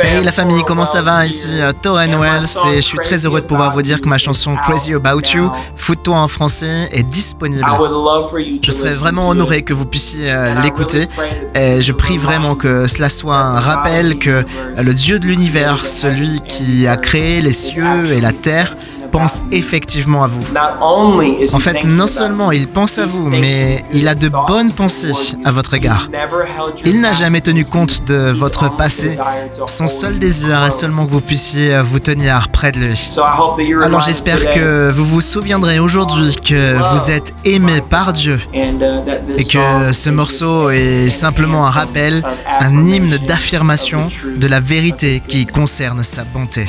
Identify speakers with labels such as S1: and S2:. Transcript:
S1: Hey la famille, comment ça va Ici? uh, Torren Wells et je suis très heureux de pouvoir vous dire que ma chanson Crazy About You, Foute-toi en français, est disponible. Je serais vraiment honoré que vous puissiez euh, l'écouter. et je prie vraiment que cela soit un rappel que euh, le Dieu de l'univers, celui qui a créé les cieux et la terre, pense effectivement à vous. En fait, non seulement il pense à vous, mais il a de bonnes pensées à votre égard. Il n'a jamais tenu compte de votre passé. Son seul désir est seulement que vous puissiez vous tenir près de lui. Alors j'espère que vous vous souviendrez aujourd'hui que vous êtes aimé par Dieu et que ce morceau est simplement un rappel, un hymne d'affirmation de la vérité qui concerne sa bonté.